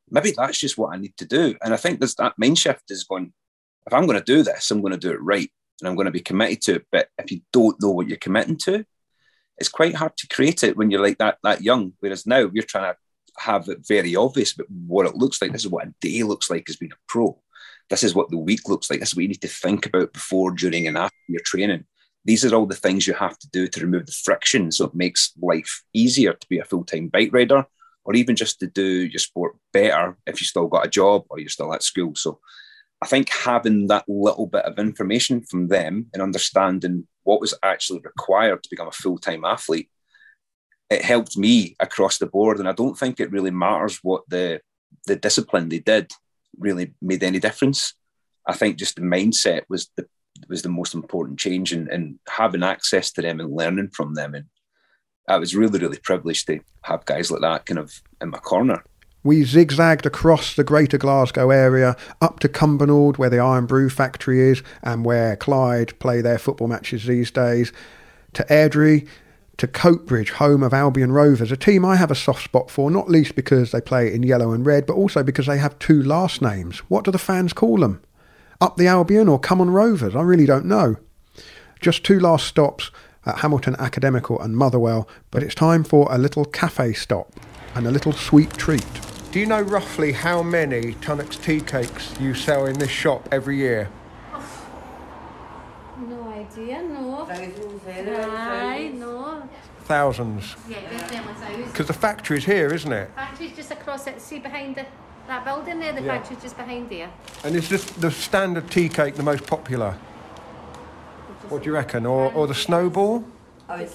Maybe that's just what I need to do. And I think there's that mind shift is going, if I'm going to do this, I'm going to do it right and I'm going to be committed to it. But if you don't know what you're committing to, it's quite hard to create it when you're like that that young. Whereas now we're trying to have it very obvious, but what it looks like. This is what a day looks like as being a pro. This is what the week looks like. This is what you need to think about before, during, and after your training. These are all the things you have to do to remove the friction so it makes life easier to be a full time bike rider or even just to do your sport better if you still got a job or you're still at school. So I think having that little bit of information from them and understanding what was actually required to become a full time athlete, it helped me across the board. And I don't think it really matters what the the discipline they did really made any difference. I think just the mindset was the was the most important change and, and having access to them and learning from them. And I was really, really privileged to have guys like that kind of in my corner. We zigzagged across the greater Glasgow area, up to Cumbernauld, where the Irn-Bru factory is, and where Clyde play their football matches these days, to Airdrie, to Coatbridge, home of Albion Rovers, a team I have a soft spot for, not least because they play in yellow and red, but also because they have two last names. What do the fans call them? Up the Albion or Come on Rovers? I really don't know. Just two last stops at Hamilton Academical and Motherwell, but it's time for a little cafe stop and a little sweet treat. Do you know roughly how many Tunnocks tea cakes you sell in this shop every year? No idea, no. Aye, no. Thousands. Yeah, definitely thousands. Because the factory's here, isn't it? Factory's just across it. See behind the, that building there, the Yeah. factory's just behind there. And is this the standard tea cake the most popular? What do you reckon? Or, or the snowball? Oh,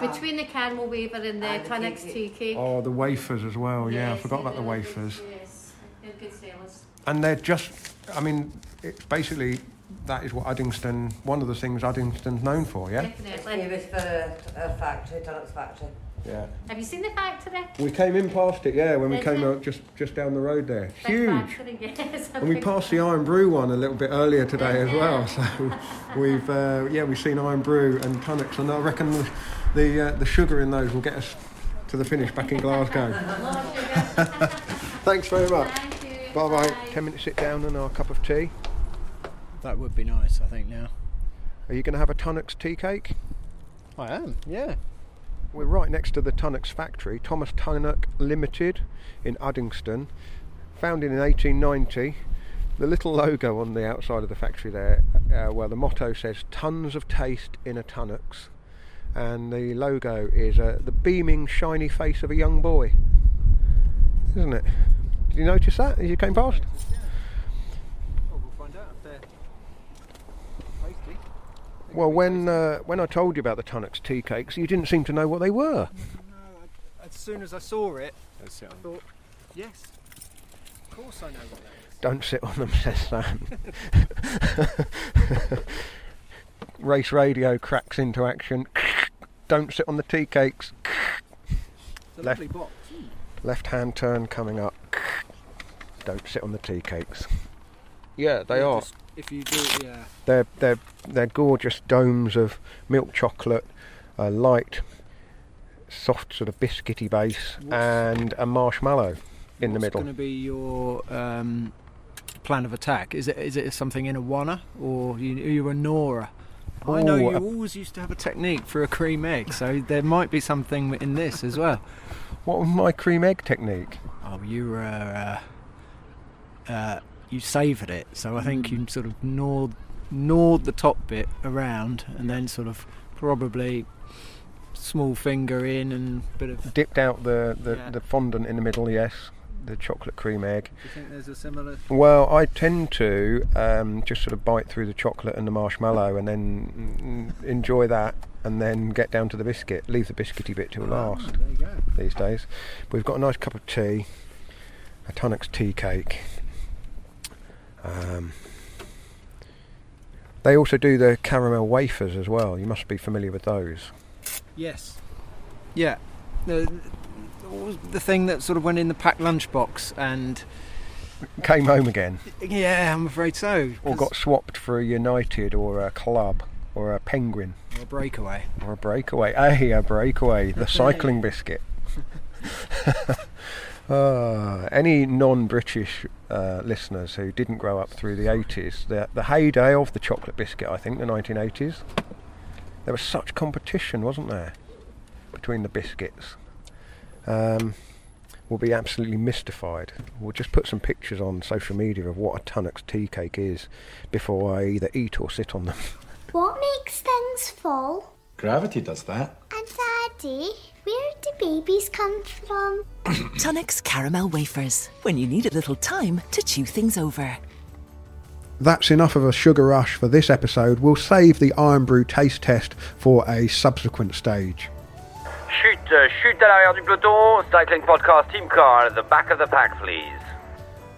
Between the caramel wafer and the Tunnocks tea cake. Or the wafers as well? Yeah, I forgot about the it is, wafers. Yes, they're good sellers. And they're just, I mean, it's basically that is what Uddingston, one of the things Uddingston's known for, yeah? Definitely. It's for a, a factory, Tunnocks factory. Yeah. Have you seen the factory? We came in past it, yeah, when we came you? out just, just down the road there. Big Huge. Factory, yes. And we passed the Irn-Bru one a little bit earlier today as well. So we've uh, yeah we've seen Irn-Bru and Tunnocks, and I reckon the the, uh, the sugar in those will get us to the finish back in Glasgow. Thanks very much. Bye bye. Ten minutes sit down and our cup of tea. That would be nice, I think, now. Are you going to have a Tunnocks tea cake? I am, yeah. We're right next to the Tunnocks factory, Thomas Tunnock Limited in Uddingston, founded in 1890. The little logo on the outside of the factory there, uh, well, the motto says "Tons of taste in a Tunnocks," and the logo is uh, the beaming, shiny face of a young boy, isn't it? Did you notice that as you came past? We'll find out if they're tasty. Well, when uh, when I told you about the Tunnocks tea cakes, you didn't seem to know what they were. As soon as I saw it, I thought, yes, of course I know what that is. Don't sit on them, says Sam. Race radio cracks into action. Don't sit on the tea cakes. It's a Left- box. Left hand turn coming up. Don't sit on the tea cakes. Yeah, they Yeah, are. just If you do, yeah. They're they're they're gorgeous domes of milk chocolate, a light, soft sort of biscuity base, and a marshmallow in the middle. What's going to be your um, plan of attack? Is it is it something in a wanna or you, are you a Nora? I know you always used to have a technique for a cream egg, so there might be something in this as well. What was my cream egg technique? Oh, you were uh, uh, you savoured it, so I think Hmm. you sort of gnawed gnawed the top bit around, and then sort of probably small finger in and bit of. Dipped out the, the, Yeah. the fondant in the middle, yes, the chocolate cream egg. Do you think there's a similar? Well, I tend to um, just sort of bite through the chocolate and the marshmallow and then enjoy that and then get down to the biscuit. Leave the biscuity bit till last there you go. these days. But we've got a nice cup of tea, a Tunnock's tea cake. Um, they also do the caramel wafers as well. You must be familiar with those. Yes. Yeah. The, the thing that sort of went in the packed lunchbox and Came home again, yeah, I'm afraid so. or got swapped for a United or a club or a Penguin. or a breakaway. Or a breakaway. Hey, a breakaway. The cycling biscuit. Ah, any non-British uh, listeners who didn't grow up through the 80s, the, the heyday of the chocolate biscuit, I think, the 1980s, there was such competition, wasn't there, between the biscuits. Um, will be absolutely mystified. We'll just put some pictures on social media of what a Tunnock's tea cake is before I either eat or sit on them. What makes things fall? Gravity does that. And Daddy, where do babies come from? Tunnock's caramel wafers, when you need a little time to chew things over. That's enough of a sugar rush for this episode. We'll save the Irn-Bru taste test for a subsequent stage. Chute, chute à l'arrière du peloton. Cycling podcast team car at the back of the pack, please.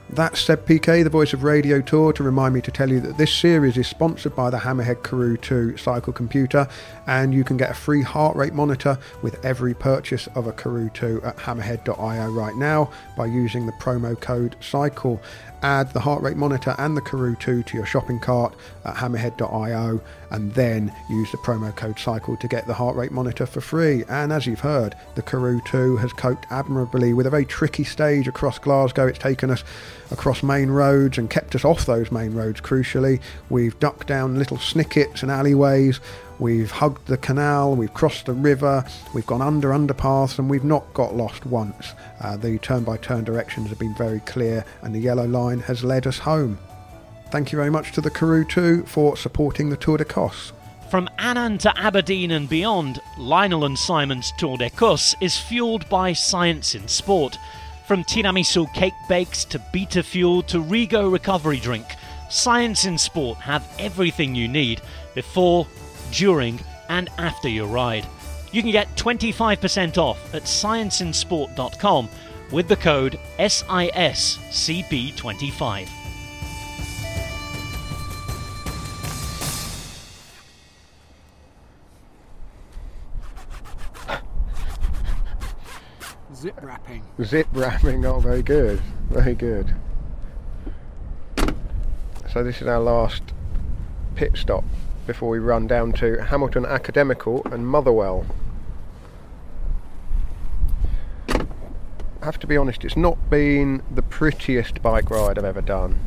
That's Seb Piquet, the voice of Radio Tour, to remind me to tell you that this series is sponsored by the Hammerhead Karoo 2 cycle computer, and you can get a free heart rate monitor with every purchase of a Karoo 2 at hammerhead.io right now by using the promo code CYCLE. Add the heart rate monitor and the Karoo 2 to your shopping cart at hammerhead.io and then use the promo code CYCLE to get the heart rate monitor for free. And as you've heard, the Karoo 2 has coped admirably with a very tricky stage across Glasgow. It's taken us across main roads and kept us off those main roads, crucially. We've ducked down little snickets and alleyways. We've hugged the canal, we've crossed the river, we've gone under underpaths, and we've not got lost once. Uh, the turn by turn directions have been very clear, and the yellow line has led us home. Thank you very much to the Karoo 2 for supporting the Tour d'Écosse. From Annan to Aberdeen and beyond, Lionel and Simon's Tour d'Écosse is fueled by science in sport. From tiramisu cake bakes to beta fuel to Rego recovery drink, Science in Sport have everything you need before, during, and after your ride. You can get 25% off at scienceinsport.com with the code SISCP25. Zip wrapping. Zip wrapping, oh, very good, very good. So this is our last pit stop before we run down to Hamilton Academical and Motherwell. I have to be honest, it's not been the prettiest bike ride I've ever done.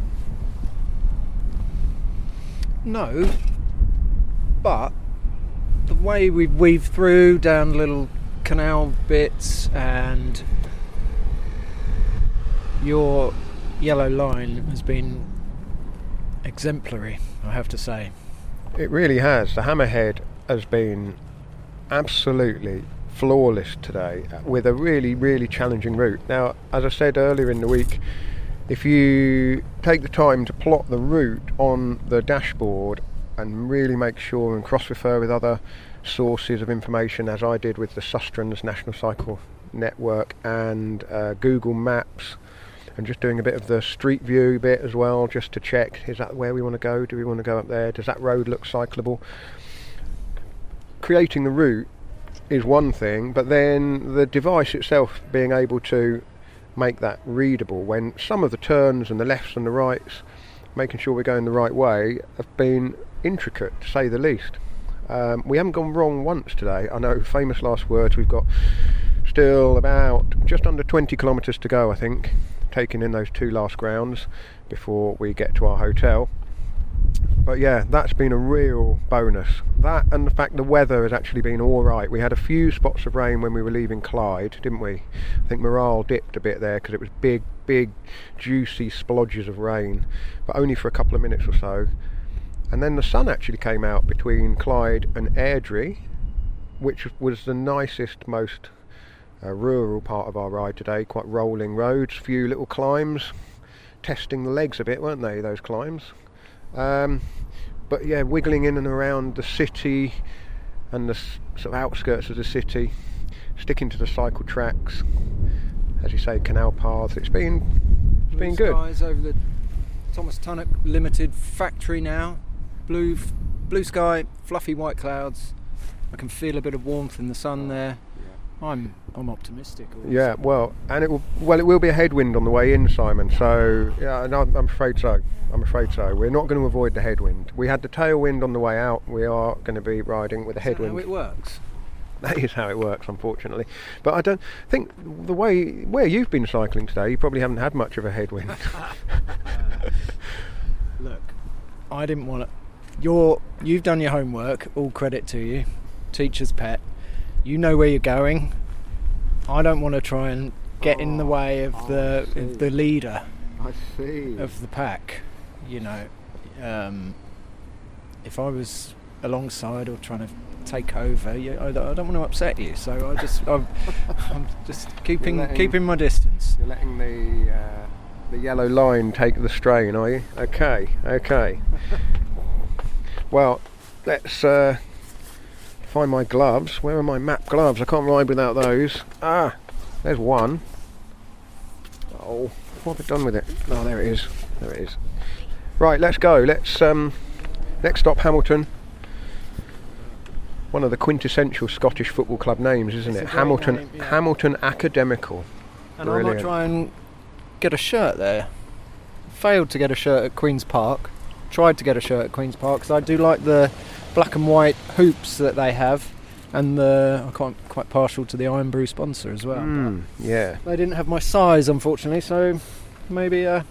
No, but the way we weave through down little canal bits and your yellow line has been exemplary, I have to say. It really has. The hammerhead has been absolutely flawless today with a really, really challenging route. Now, as I said earlier in the week, if you take the time to plot the route on the dashboard and really make sure and cross refer with other sources of information, as I did with the Sustrans National Cycle Network and uh, Google Maps, and just doing a bit of the street view bit as well, just to check is that where we want to go? Do we want to go up there? Does that road look cyclable? Creating the route is one thing, but then the device itself being able to make that readable when some of the turns and the lefts and the rights, making sure we're going the right way, have been intricate to say the least. Um, we haven't gone wrong once today. I know, famous last words. We've got still about just under 20 kilometres to go, I think, taking in those two last grounds before we get to our hotel. But yeah, that's been a real bonus. That and the fact the weather has actually been all right. We had a few spots of rain when we were leaving Clyde, didn't we? I think morale dipped a bit there because it was big, big, juicy splodges of rain, but only for a couple of minutes or so. And then the sun actually came out between Clyde and Airdrie, which was the nicest, most uh, rural part of our ride today. Quite rolling roads, few little climbs, testing the legs a bit, weren't they? Those climbs. Um, but yeah, wiggling in and around the city and the sort of outskirts of the city, sticking to the cycle tracks, as you say, canal paths. It's been it's Blue been good. skies over the Thomas Tunnock Limited factory now. Blue, blue sky, fluffy white clouds. I can feel a bit of warmth in the sun there. I'm, I'm optimistic. Yeah, well, and it will well, it will be a headwind on the way in, Simon. So yeah, no, I'm afraid so. I'm afraid so. We're not going to avoid the headwind. We had the tailwind on the way out. We are going to be riding with a headwind. how it works. That is how it works, unfortunately. But I don't think the way where you've been cycling today, you probably haven't had much of a headwind. Look, I didn't want to. You're, you've done your homework. All credit to you, teacher's pet. You know where you're going. I don't want to try and get in the way of the of the leader I see. of the pack. You know, um, if I was alongside or trying to take over, you, I, don't- I don't want to upset you. So I just I'm, I'm just keeping letting- keeping my distance. You're letting the uh, the yellow line take the strain, are you? Okay, okay. well, let's uh, find my gloves. Where are my map gloves? I can't ride without those. Ah, there's one. Oh, what have I done with it? Oh, there it is. There it is. Right, let's go. Let's um, next stop Hamilton. One of the quintessential Scottish football club names, isn't It's it? Hamilton name, yeah. Hamilton Academical. And I might try and get a shirt there. Failed to get a shirt at Queen's Park. Tried to get a shirt at Queen's Park because I do like the black and white hoops that they have, and the I'm quite quite partial to the Irn-Bru sponsor as well. Mm, yeah. They didn't have my size, unfortunately, so maybe a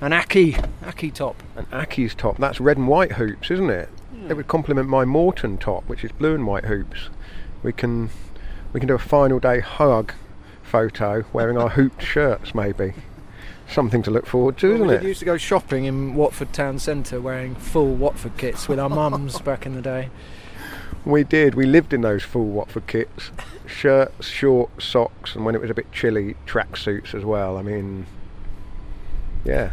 an Accies Accies top. An Accies top. That's red and white hoops, isn't it? It would complement my Morton top, which is blue and white hoops. We can we can do a final day hug photo wearing our hooped shirts, maybe. Something to look forward to, Well, isn't we it? did used to go shopping in Watford town centre wearing full Watford kits with our mums back in the day. We did. We lived in those full Watford kits. Shirts, shorts, socks, and when it was a bit chilly, tracksuits as well. I mean, yeah.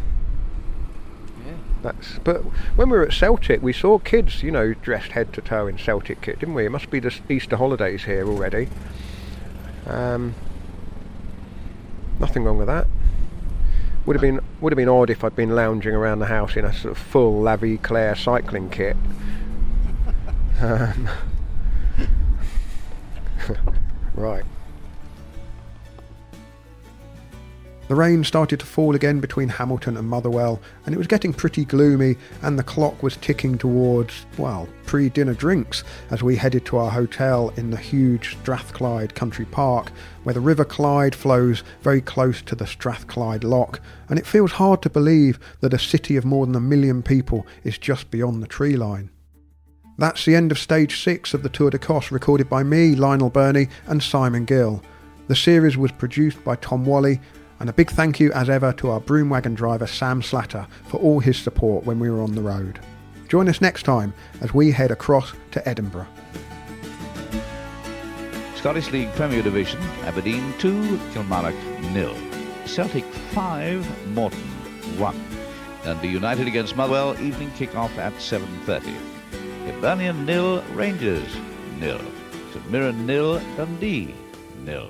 Yeah. That's. But when we were at Celtic, we saw kids, you know, dressed head to toe in Celtic kit, didn't we? It must be the Easter holidays here already. Um, nothing wrong with that. Would have been would have been odd if I'd been lounging around the house in a sort of full La Vie Claire cycling kit. Um, right. The rain started to fall again between Hamilton and Motherwell, and it was getting pretty gloomy, and the clock was ticking towards, well, pre dinner drinks as we headed to our hotel in the huge Strathclyde Country Park, where the River Clyde flows very close to the Strathclyde Loch, and it feels hard to believe that a city of more than a million people is just beyond the tree line. That's the end of stage six of the Tour d'Écosse, recorded by me, Lionel Birnie, and Simon Gill. The series was produced by Tom Wally, and a big thank you as ever to our broom wagon driver Sam Slatter for all his support when we were on the road. Join us next time as we head across to Edinburgh. Scottish League Premier Division, Aberdeen 2, Kilmarnock nil. Celtic 5, Morton 1. And the United against Motherwell, evening kick-off at 7.30. Hibernian nil, Rangers nil. St Mirren nil, Dundee nil.